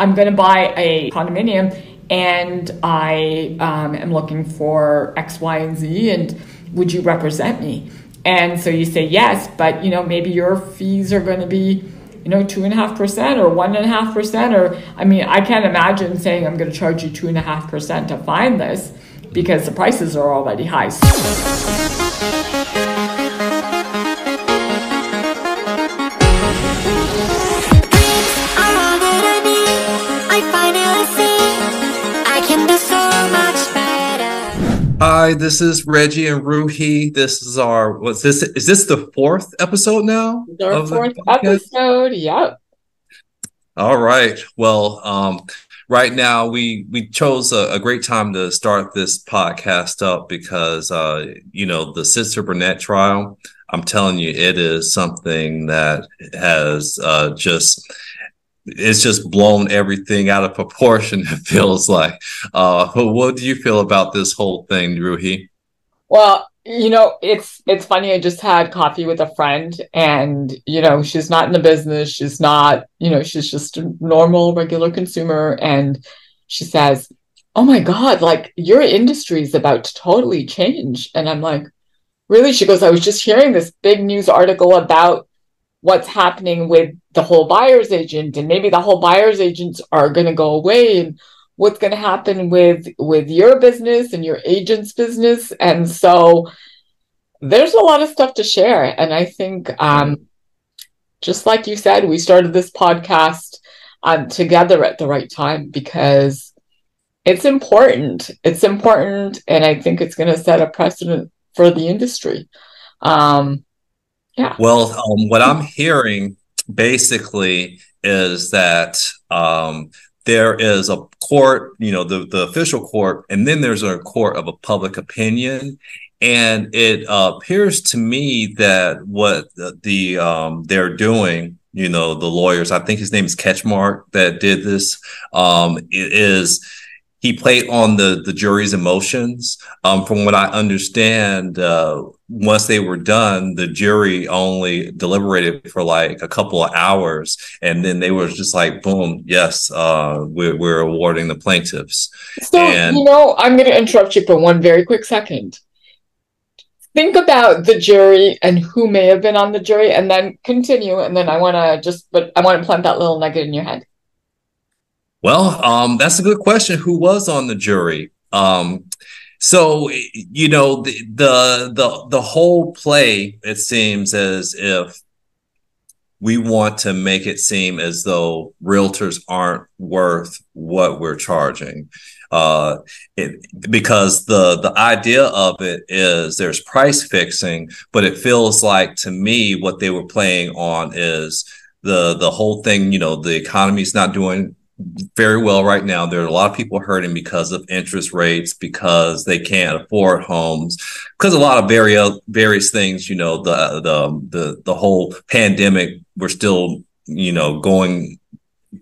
I'm going to buy a condominium and I um, am looking for X, Y, and Z, and would you represent me? And so you say yes, but you know maybe your fees are going to be you know two and a half percent or one and a half percent or I mean I can't imagine saying I'm going to charge you two and a half percent to find this because the prices are already high. Hi, this is Reggie and Ruhi. This is our what's this? Is this the fourth episode now? Our fourth episode. Yep. All right. Well, um, right now we we chose a, a, great time to start this podcast up because uh, you know the Sitzer Burnett trial. I'm telling you, it is something that has uh, just it's just blown everything out of proportion. It feels like. Uh, what do you feel about this whole thing, Ruhi? Well, you know, it's it's funny. I just had coffee with a friend, and you know, she's not in the business. She's not, you know, she's just a normal, regular consumer, and she says, "Oh my God, like your industry is about to totally change." And I'm like, "Really?" She goes, "I was just hearing this big news article about what's happening with the whole buyer's agent and maybe the whole buyer's agents are going to go away and what's going to happen with with your business and your agent's business. And so there's a lot of stuff to share and i think um, just like you said we started this podcast um, together at the right time because it's important. It's important and i think it's going to set a precedent for the industry. Um, yeah. Well, um, what I'm hearing basically is that um, there is a court, you know, the, the official court, and then there's a court of a public opinion. And it uh, appears to me that what the, the um, they're doing, you know, the lawyers, I think his name is Ketchmark that did this, um, is he played on the the jury's emotions. Um, from what I understand, uh, once they were done, the jury only deliberated for like a couple of hours, and then they were just like, "Boom, yes, uh, we're, we're awarding the plaintiffs." So and, you know, I'm going to interrupt you for one very quick second. Think about the jury and who may have been on the jury, and then continue. And then I want to just, but I want to plant that little nugget in your head. Well, um, that's a good question. Who was on the jury? Um, so you know the, the the whole play it seems as if we want to make it seem as though realtors aren't worth what we're charging uh, it, because the the idea of it is there's price fixing but it feels like to me what they were playing on is the the whole thing you know the economy's not doing very well right now. There are a lot of people hurting because of interest rates, because they can't afford homes, because a lot of various various things. You know, the the the the whole pandemic. We're still you know going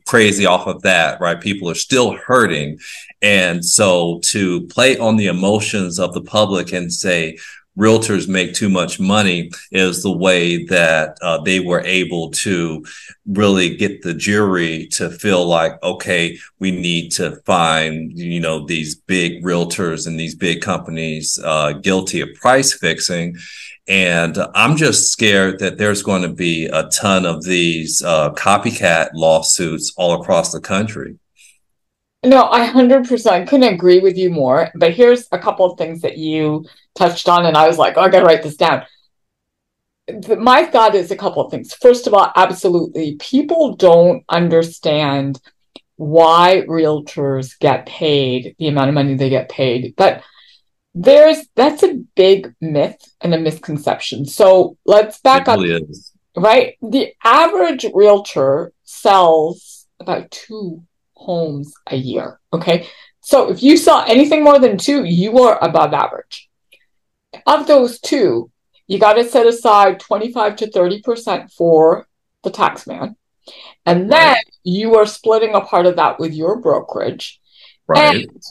crazy off of that, right? People are still hurting. And so to play on the emotions of the public and say, realtors make too much money is the way that uh, they were able to really get the jury to feel like okay we need to find you know these big realtors and these big companies uh, guilty of price fixing and i'm just scared that there's going to be a ton of these uh, copycat lawsuits all across the country no, I 100% couldn't agree with you more. But here's a couple of things that you touched on, and I was like, oh, I got to write this down. My thought is a couple of things. First of all, absolutely, people don't understand why realtors get paid the amount of money they get paid. But there's that's a big myth and a misconception. So let's back really up. Is. Right? The average realtor sells about two homes a year. Okay. So if you sell anything more than two, you are above average. Of those two, you got to set aside 25 to 30% for the tax man. And then right. you are splitting a part of that with your brokerage. Right. And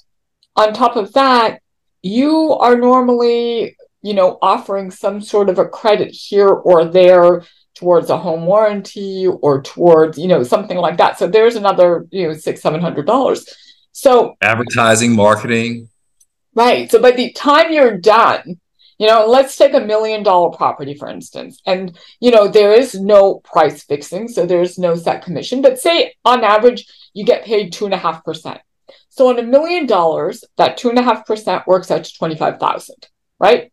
on top of that, you are normally, you know, offering some sort of a credit here or there towards a home warranty or towards, you know, something like that. So there's another, you know, six, seven hundred dollars. So advertising, marketing. Right. So by the time you're done, you know, let's take a million dollar property, for instance, and, you know, there is no price fixing. So there's no set commission, but say on average, you get paid two and a half percent. So on a million dollars, that two and a half percent works out to 25,000, right?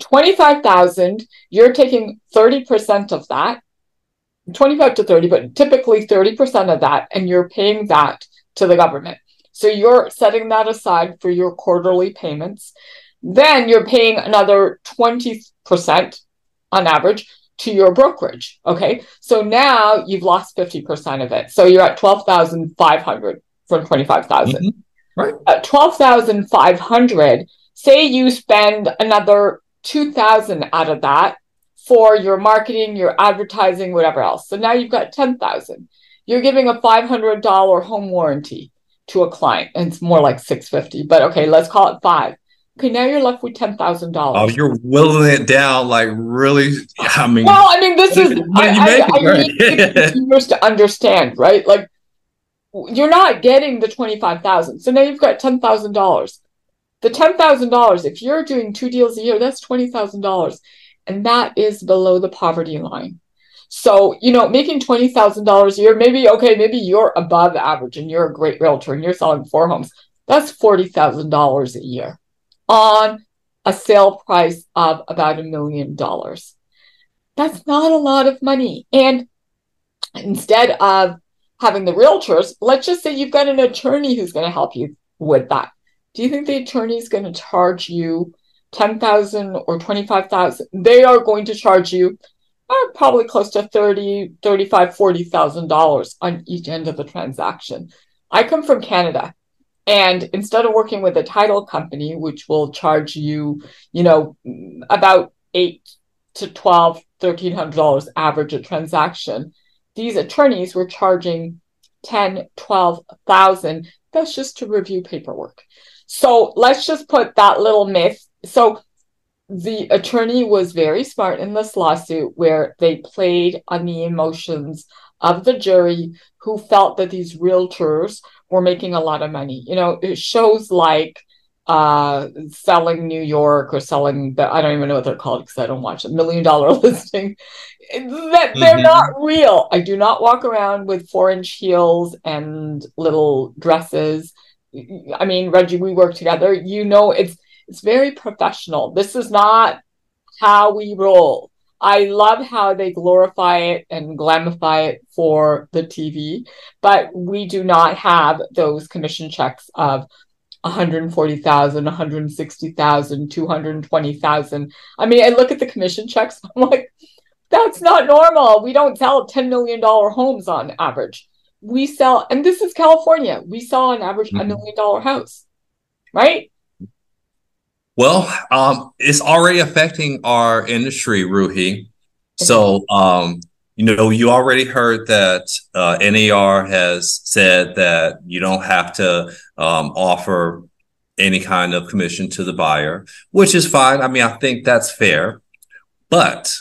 25,000, you're taking 30% of that, 25 to 30, but typically 30% of that, and you're paying that to the government. So you're setting that aside for your quarterly payments. Then you're paying another 20% on average to your brokerage. Okay. So now you've lost 50% of it. So you're at 12,500 from 25,000. Mm-hmm. Right. At 12,500, say you spend another 2,000 out of that for your marketing, your advertising, whatever else. So now you've got 10,000. You're giving a $500 home warranty to a client and it's more like 650, but okay, let's call it 5. Okay, now you're left with ten thousand dollars. Oh, you're whittling it down like really. I mean, well, I mean, this is I, I, I right. need consumers to understand, right? Like, you're not getting the twenty five thousand, so now you've got ten thousand dollars. The ten thousand dollars, if you're doing two deals a year, that's twenty thousand dollars, and that is below the poverty line. So, you know, making $20,000 a year, maybe, okay, maybe you're above average and you're a great realtor and you're selling four homes. That's $40,000 a year on a sale price of about a million dollars. That's not a lot of money. And instead of having the realtors, let's just say you've got an attorney who's going to help you with that. Do you think the attorney is going to charge you 10,000 or 25,000? They are going to charge you uh, probably close to 30, 35, 40,000 dollars on each end of the transaction. I come from Canada. And instead of working with a title company, which will charge you, you know, about eight to twelve, thirteen hundred dollars average a transaction, these attorneys were charging ten, twelve thousand. That's just to review paperwork. So let's just put that little myth. So the attorney was very smart in this lawsuit where they played on the emotions of the jury who felt that these realtors were making a lot of money. You know, it shows like uh selling New York or selling the I don't even know what they're called because I don't watch a million dollar listing. That they're mm-hmm. not real. I do not walk around with four inch heels and little dresses. I mean, Reggie, we work together. You know, it's it's very professional. This is not how we roll. I love how they glorify it and glamify it for the TV, but we do not have those commission checks of 140,000, 160,000, 220,000. I mean, I look at the commission checks, I'm like, that's not normal. We don't sell $10 million homes on average. We sell, and this is California, we sell on average a mm-hmm. million dollar house, right? Well, um, it's already affecting our industry, Ruhi. So, um, you know, you already heard that uh, NAR has said that you don't have to um, offer any kind of commission to the buyer, which is fine. I mean, I think that's fair. But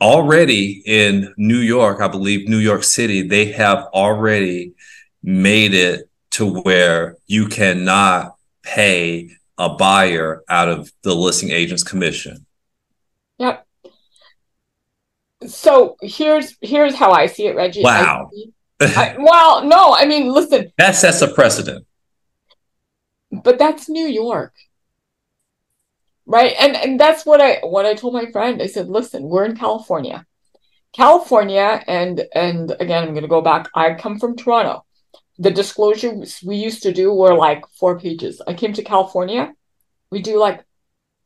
already in New York, I believe New York City, they have already made it to where you cannot pay a buyer out of the listing agent's commission. Yep. So here's here's how I see it, Reggie. Wow. I, well, no, I mean, listen. That sets a precedent. But that's New York. Right? And and that's what I what I told my friend. I said, listen, we're in California. California, and and again, I'm gonna go back. I come from Toronto the disclosures we used to do were like four pages. I came to California, we do like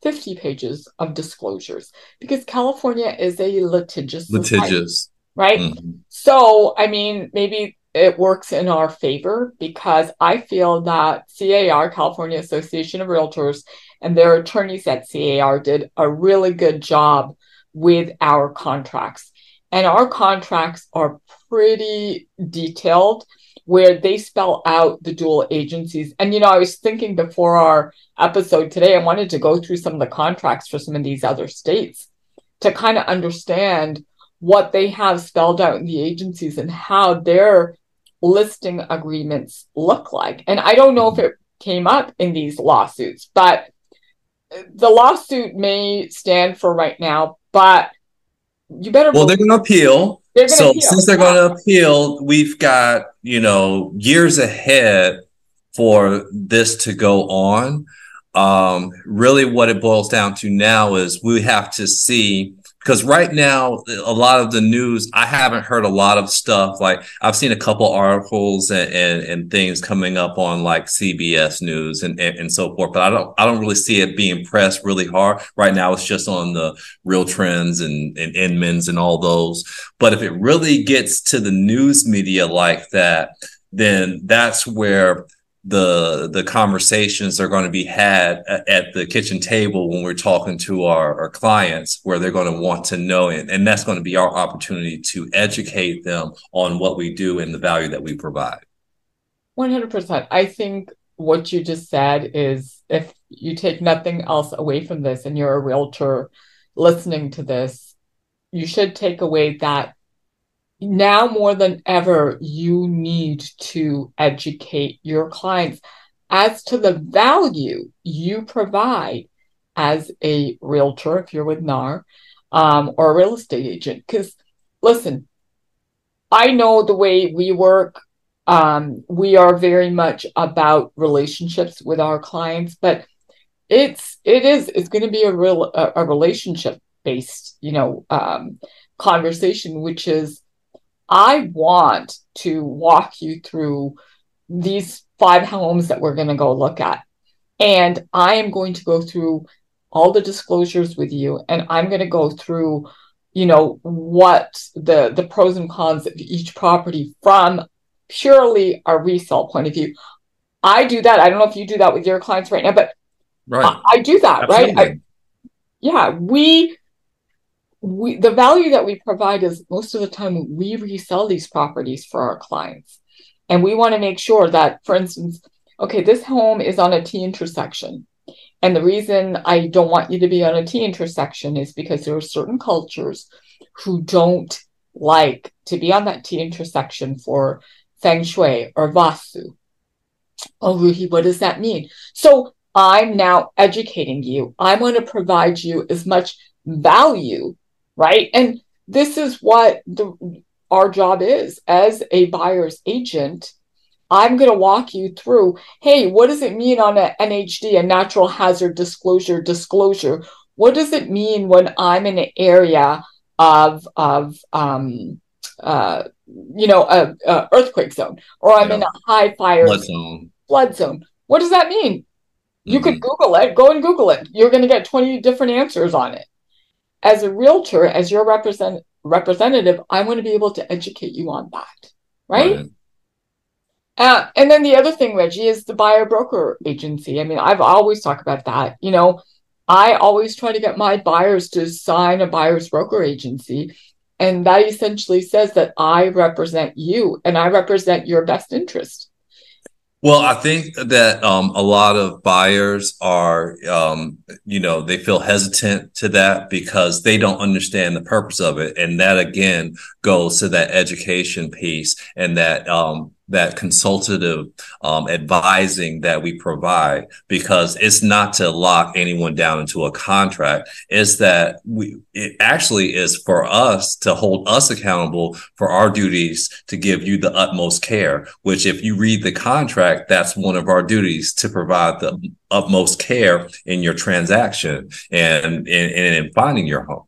50 pages of disclosures because California is a litigious litigious society, right? Mm-hmm. So, I mean, maybe it works in our favor because I feel that CAR, California Association of Realtors, and their attorneys at CAR did a really good job with our contracts. And our contracts are pretty detailed where they spell out the dual agencies. And, you know, I was thinking before our episode today, I wanted to go through some of the contracts for some of these other states to kind of understand what they have spelled out in the agencies and how their listing agreements look like. And I don't know if it came up in these lawsuits, but the lawsuit may stand for right now, but you better. Well, they're going to appeal. so appeal. since they're going to appeal, we've got you know years ahead for this to go on. Um, really, what it boils down to now is we have to see because right now a lot of the news i haven't heard a lot of stuff. Like i've seen a couple articles and, and, and things coming up on like cbs news and, and, and, so forth but i don't i don't really see it being pressed really hard. Right now it's just on the real trends and, and Inmans and all those. But if it really gets to the news media like that then that's where the the conversations are going to be had at the kitchen table when we're talking to our, our clients where they're going to want to know it. And that's going to be our opportunity to educate them on what we do and the value that we provide. 100% i think what you just said is if you take nothing else away from this and you're a realtor listening to this you should take away that now more than ever, you need to educate your clients as to the value you provide as a realtor, if you're with NAR, um, or a real estate agent. Because listen, I know the way we work, um, we are very much about relationships with our clients, but it's it is it's going to be a real a, a relationship based you know um, conversation, which is I want to walk you through these five homes that we're going to go look at. And I am going to go through all the disclosures with you and I'm going to go through you know what the the pros and cons of each property from purely a resale point of view. I do that. I don't know if you do that with your clients right now, but right. I, I do that, Absolutely. right? I, yeah, we we the value that we provide is most of the time we resell these properties for our clients. And we want to make sure that for instance okay this home is on a t intersection. And the reason i don't want you to be on a t intersection is because there are certain cultures who don't like to be on that t intersection for feng shui or vastu oh ruhi what does that mean? So i'm now educating you. I'm going to provide you as much value right? And this is what the, our job is as a buyer's agent. I'm going to walk you through hey, what does it mean on an NHD, a natural hazard disclosure disclosure? What does it mean when I'm in an area of, of um, uh, you know, a, a, earthquake zone, or I'm yeah. in a high fire flood zone. flood zone? What does that mean? You mm-hmm. could Google it. Go and Google it. You're going to get 20 different answers on it as a realtor, as your represent, representative, I'm going to be able to educate you on that. Right. right. Uh, and then the other thing, Reggie, is the buyer broker agency. I mean, I've always talked about that. You know, I always try to get my buyers to sign a buyer's broker agency. And that essentially says that I represent you and I represent your best interest. Well, I think that um, a lot of buyers are, um, you know, they feel hesitant to that because they don't understand the purpose of it, and that again goes to that education piece and that um, that consultative um, advising that we provide because it's not to lock anyone down into a contract. It's that we it actually is for us to hold us accountable for our duties to give you the utmost care which if you read the contract that's one of our duties to provide the utmost care in your transaction and in finding your home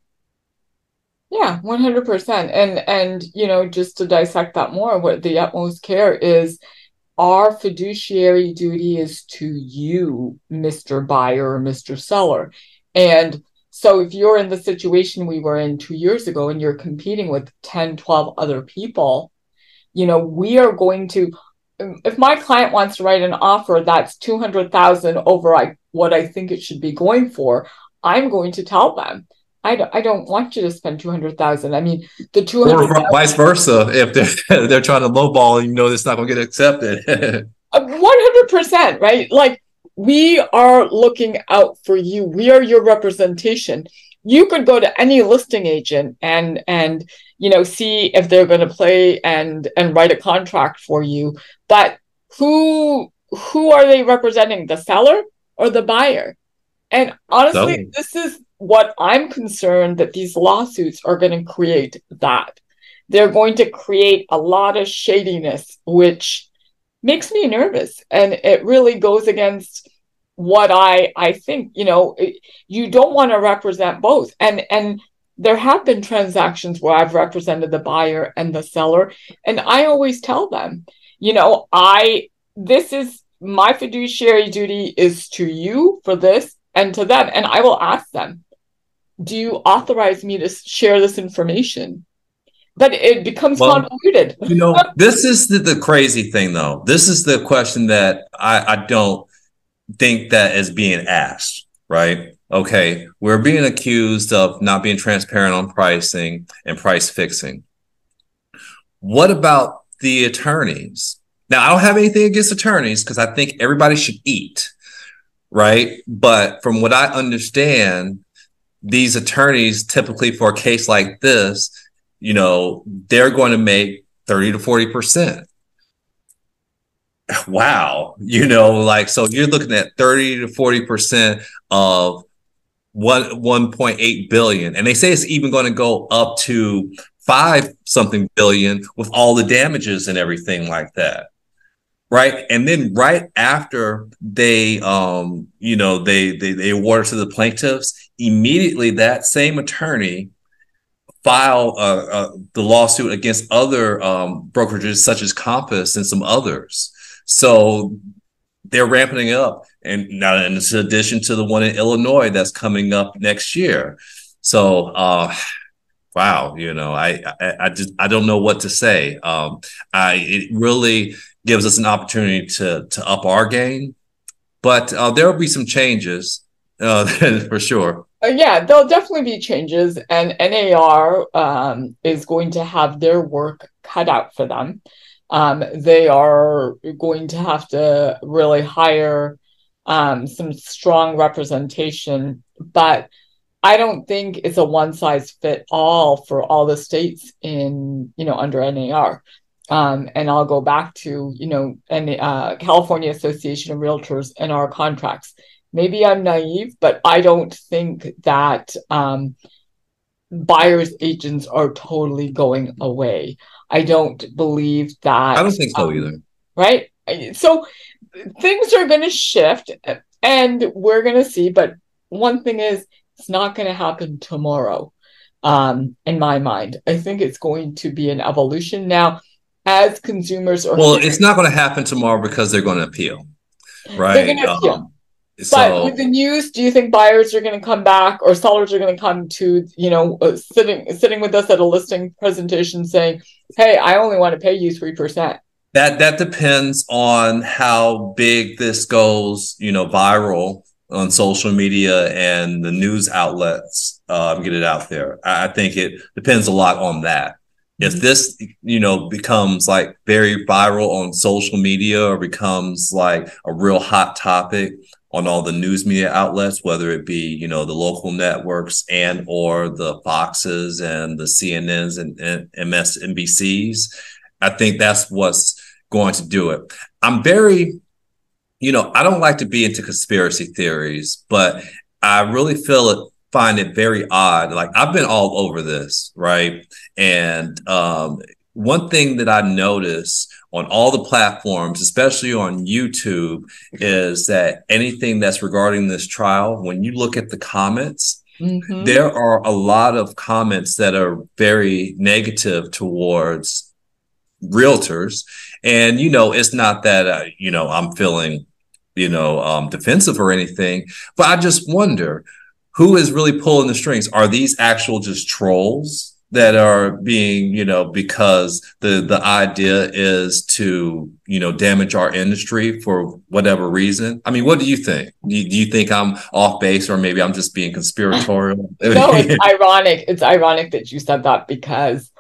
yeah, 100%. And and you know, just to dissect that more, what the utmost care is our fiduciary duty is to you, Mr. Buyer or Mr. Seller. And so if you're in the situation we were in 2 years ago and you're competing with 10, 12 other people, you know, we are going to um, if my client wants to write an offer that's 200,000 over I, what I think it should be going for, I'm going to tell them I don't, I don't want you to spend 200,000. I mean, the 200 or vice versa if they're they're trying to lowball and you know it's not going to get accepted. Uh, 100%, right? Like we are looking out for you. We are your representation. you could go to any listing agent and and you know see if they're going to play and and write a contract for you but who who are they representing the seller or the buyer and honestly so, this is what i'm concerned that these lawsuits are going to create that. They're going to create a lot of shadiness which makes me nervous and it really goes against what I I think you know you don't want to represent both and and there have been transactions where I've represented the buyer and the seller and I always tell them you know I this is my fiduciary duty is to you for this and to them and I will ask them do you authorize me to share this information but it becomes well, convoluted you know this is the, the crazy thing though this is the question that I, I don't think that is being asked, right? Okay, we're being accused of not being transparent on pricing and price fixing. What about the attorneys? Now, I don't have anything against attorneys because I think everybody should eat, right? But from what I understand, these attorneys typically for a case like this, you know, they're going to make 30 to 40% wow, you know, like so you're looking at 30 to 40% of one 1.8 billion. And they say it's even going to go up to five something billion with all the damages and everything like that. Right. And then right after they um, you know, they they they award to the plaintiffs, immediately that same attorney file uh, uh, the lawsuit against other um, brokerages such as Compass and some others. So they're ramping up. And now, in addition to the one in Illinois that's coming up next year. So, uh, wow, you know, I, I, I just, I don't know what to say. Um, I, it really gives us an opportunity to, to up our game, but uh, there will be some changes uh, for sure. Uh, yeah, there'll definitely be changes, and NAR um, is going to have their work cut out for them um, they are going to have to really hire um, some strong representation. But I don't think it's a one size fit all for all the states in you know under NAR. Um, and I'll go back to you know and uh, California Association of Realtors and our contracts. Maybe I'm naive, but I don't think that um, buyers agents are totally going away. I don't believe that. I don't think so um, either. Right. So things are going to shift and we're going to see. But one thing is, it's not going to happen tomorrow, um, in my mind. I think it's going to be an evolution. Now, as consumers are. Well, it's not going to happen tomorrow because they're going to appeal. Right. They're going to appeal. So, but with the news, do you think buyers are going to come back or sellers are going to come to you know uh, sitting sitting with us at a listing presentation saying, "Hey, I only want to pay you three percent." That that depends on how big this goes, you know, viral on social media and the news outlets um, get it out there. I think it depends a lot on that. If mm-hmm. this, you know, becomes like very viral on social media or becomes like a real hot topic, on all the news media outlets, whether it be you know the local networks and or the Foxes and the CNNs and, and MSNBCs. I think that's what's going to do it. I'm very, you know, I don't like to be into conspiracy theories, but I really feel it find it very odd. Like I've been all over this, right? And um, one thing that I noticed on all the platforms, especially on YouTube, is that anything that's regarding this trial, when you look at the comments, mm-hmm. there are a lot of comments that are very negative towards realtors. And, you know, it's not that, uh, you know, I'm feeling, you know, um, defensive or anything, but I just wonder who is really pulling the strings? Are these actual just trolls? That are being you know because the the idea is to you know damage our industry for whatever reason. I mean what do you think? Do you, do you think i'm off base or maybe i'm just being conspiratorial? No it's ironic. It's ironic that you said that because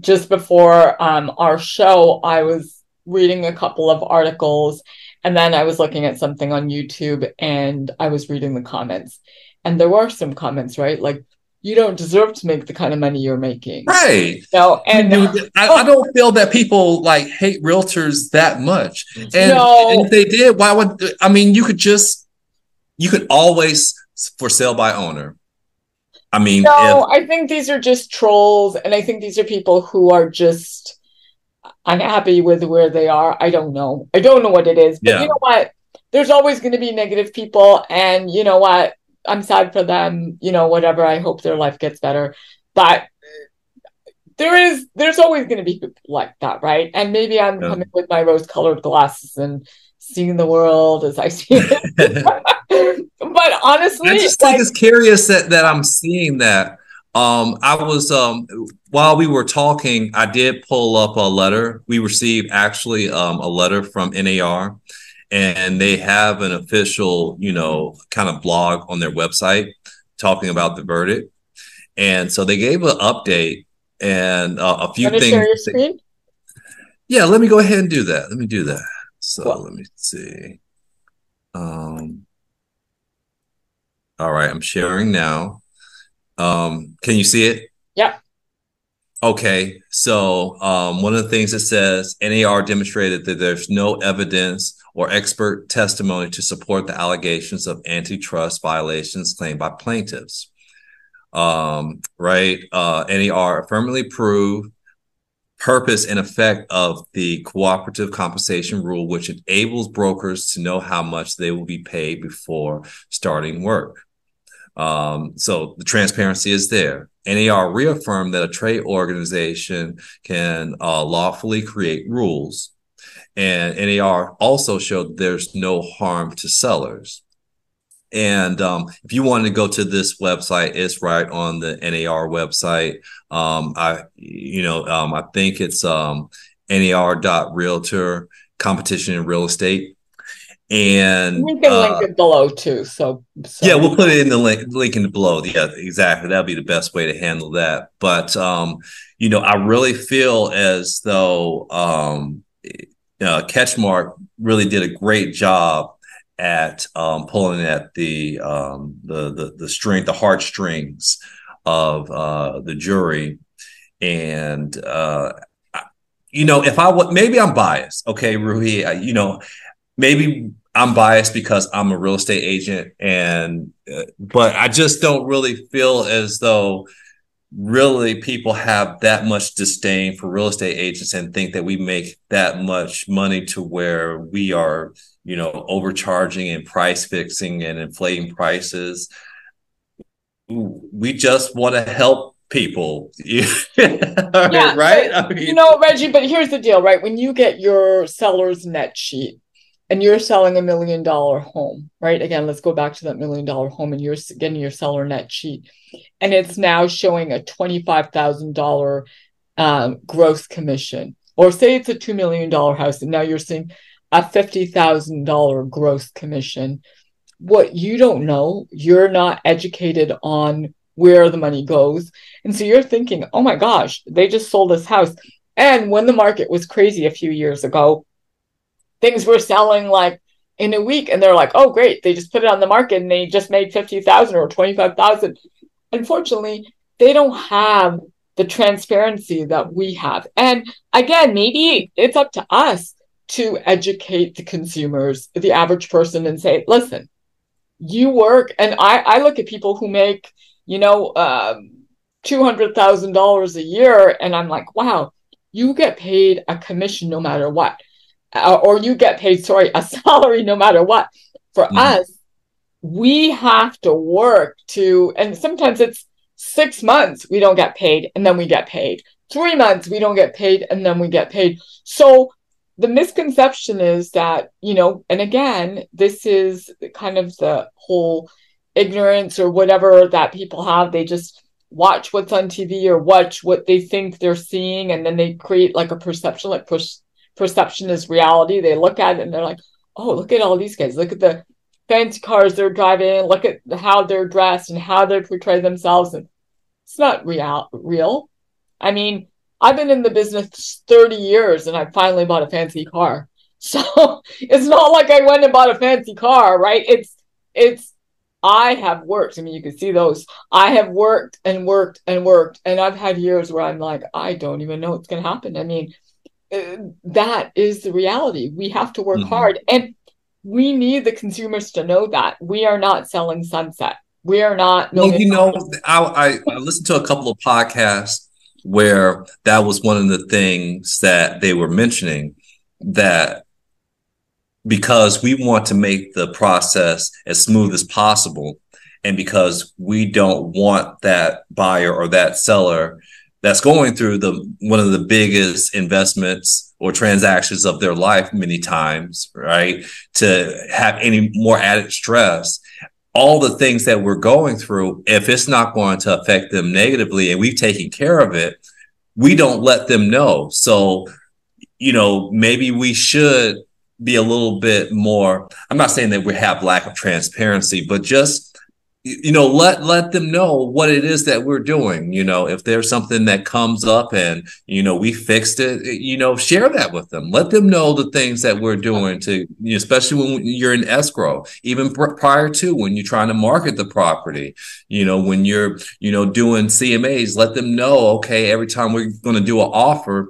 just before um, our show i was reading a couple of articles and then i was looking at something on youtube and i was reading the comments. And there were some comments, right? Like, you don't deserve to make the kind of money you're making. Right. No, and I, I, don't feel that people like hate realtors that much. Mm-hmm. And, No. and if they did, why would I mean you could just you could always for sale by owner. I mean no, if, I think these are just trolls, and I think these are people who are just unhappy with where they are. I don't know. I don't know what it is. But Yeah. you know what? There's always going to be negative people, and you know what? I'm sad for them. You know, whatever. I hope their life gets better. But there is, there's always going to be people like that, right? And maybe I'm Yeah. coming with my rose-colored glasses and seeing the world as I see it. but honestly, I just like, think it's curious that, that I'm seeing that. Um, I was um, while we were talking, I did pull up a letter. We received actually um, a letter from NAR, and they have an official, you know, kind of blog on their website talking about the verdict. And so they gave an update and uh, a few things. share your that- yeah, let me go ahead and do that. Let me do that. So Cool. let me see. Um, all right, I'm sharing now. Um, can you see it? Yeah. Okay, so um, one of the things it says NAR demonstrated that there's no evidence or expert testimony to support the allegations of antitrust violations claimed by plaintiffs. Um, right, uh, NAR firmly proved purpose and effect of the cooperative compensation rule, which enables brokers to know how much they will be paid before starting work. Um, so the transparency is there. NAR reaffirmed that a trade organization can uh, lawfully create rules. And NAR also showed there's no harm to sellers. And um, if you wanted to go to this website, it's right on the NAR website. Um, I, you know, um, I think it's um, NAR.realtor competition in real estate. And We can uh, link it below too. So, so yeah, we'll put it in the link, link in the below. Yeah, exactly. That'll be the best way to handle that. But um, you know, I really feel as though um, uh, Ketchmark really did a great job at um, pulling at the um, the the the string, the heartstrings of uh, the jury, and uh, you know, if I would, maybe I'm biased. Okay, Ruhi, I- you know, maybe I'm biased because I'm a real estate agent, and uh, but I just don't really feel as though really people have that much disdain for real estate agents and think that we make that much money to where we are, you know, overcharging and price fixing and inflating prices. We just want to help people, Yeah, right? but, I mean, you know, Reggie, but here's the deal, right? When you get your seller's net sheet and you're selling a million dollar home, right? Again, let's go back to that million dollar home and you're getting your seller net sheet and it's now showing a $25,000 um, gross commission. Or say it's a $2 million house and now you're seeing a $50,000 gross commission. What you don't know, you're not educated on where the money goes. And so you're thinking, oh my gosh, they just sold this house. And when the market was crazy a few years ago, things were selling like in a week and they're like, oh great, they just put it on the market and they just made 50,000 or 25,000. Unfortunately, they don't have the transparency that we have. And again, maybe it's up to us to educate the consumers, the average person, and say, listen, you work. And I, I look at people who make, you know, um, $200,000 a year, and I'm like, wow, you get paid a commission no matter what. Uh, or you get paid, sorry, a salary no matter what. For Mhm. us, we have to work to, and sometimes it's six months we don't get paid and then we get paid. Three months we don't get paid and then we get paid. So the misconception is that, you know, and again, this is kind of the whole ignorance or whatever that people have. They just watch what's on TV or watch what they think they're seeing and then they create like a perception, like push perception is reality. They look at it and they're like, oh, look at all these guys. Look at the fancy cars they're driving. Look at how they're dressed and how they portray themselves. And it's not real. Real. I mean, I've been in the business 30 years and I finally bought a fancy car. So it's not like I went and bought a fancy car, right? It's it's I have worked. I mean, you can see those. I have worked and worked and worked, and I've had years where I'm like, I don't even know what's going to happen. I mean, uh, that is the reality. We have to work mm-hmm. hard, and we need the consumers to know that we are not selling sunset. We are not. Well, you know, I, I, I listened to a couple of podcasts where that was one of the things that they were mentioning that because we want to make the process as smooth as possible and because we don't want that buyer or that seller that's going through the one of the biggest investments or transactions of their life many times right? To have any more added stress. All the things that we're going through if it's not going to affect them negatively and we've taken care of it we don't let them know. So you know maybe we should be a little bit more i'm not saying that we have lack of transparency but just you know let let them know what it is that we're doing you know if there's something that comes up and you know we fixed it you know share that with them let them know the things that we're doing to you know, especially when you're in escrow even pr- prior to when you're trying to market the property you know when you're you know doing cmas let them know okay every time we're going to do an offer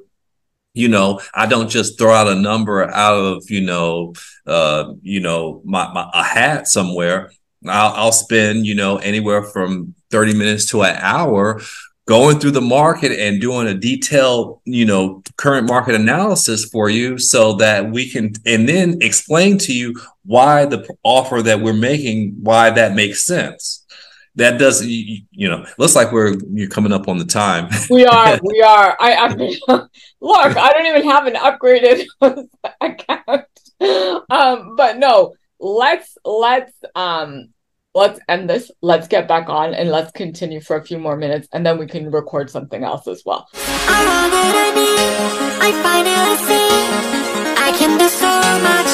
you know, I don't just throw out a number out of, you know, uh, you know, my, my a hat somewhere. I'll, I'll spend, you know, anywhere from 30 minutes to an hour going through the market and doing a detailed, you know, current market analysis for you so that we can, and then explain to you why the offer that we're making, why that makes sense. That does, you, you know, looks like we're you're coming up on the time. we are, we are. I, I look, I don't even have an upgraded account. Um, but no, let's let's um let's end this. Let's get back on and let's continue for a few more minutes and then we can record something else as well. I, I, I can so much.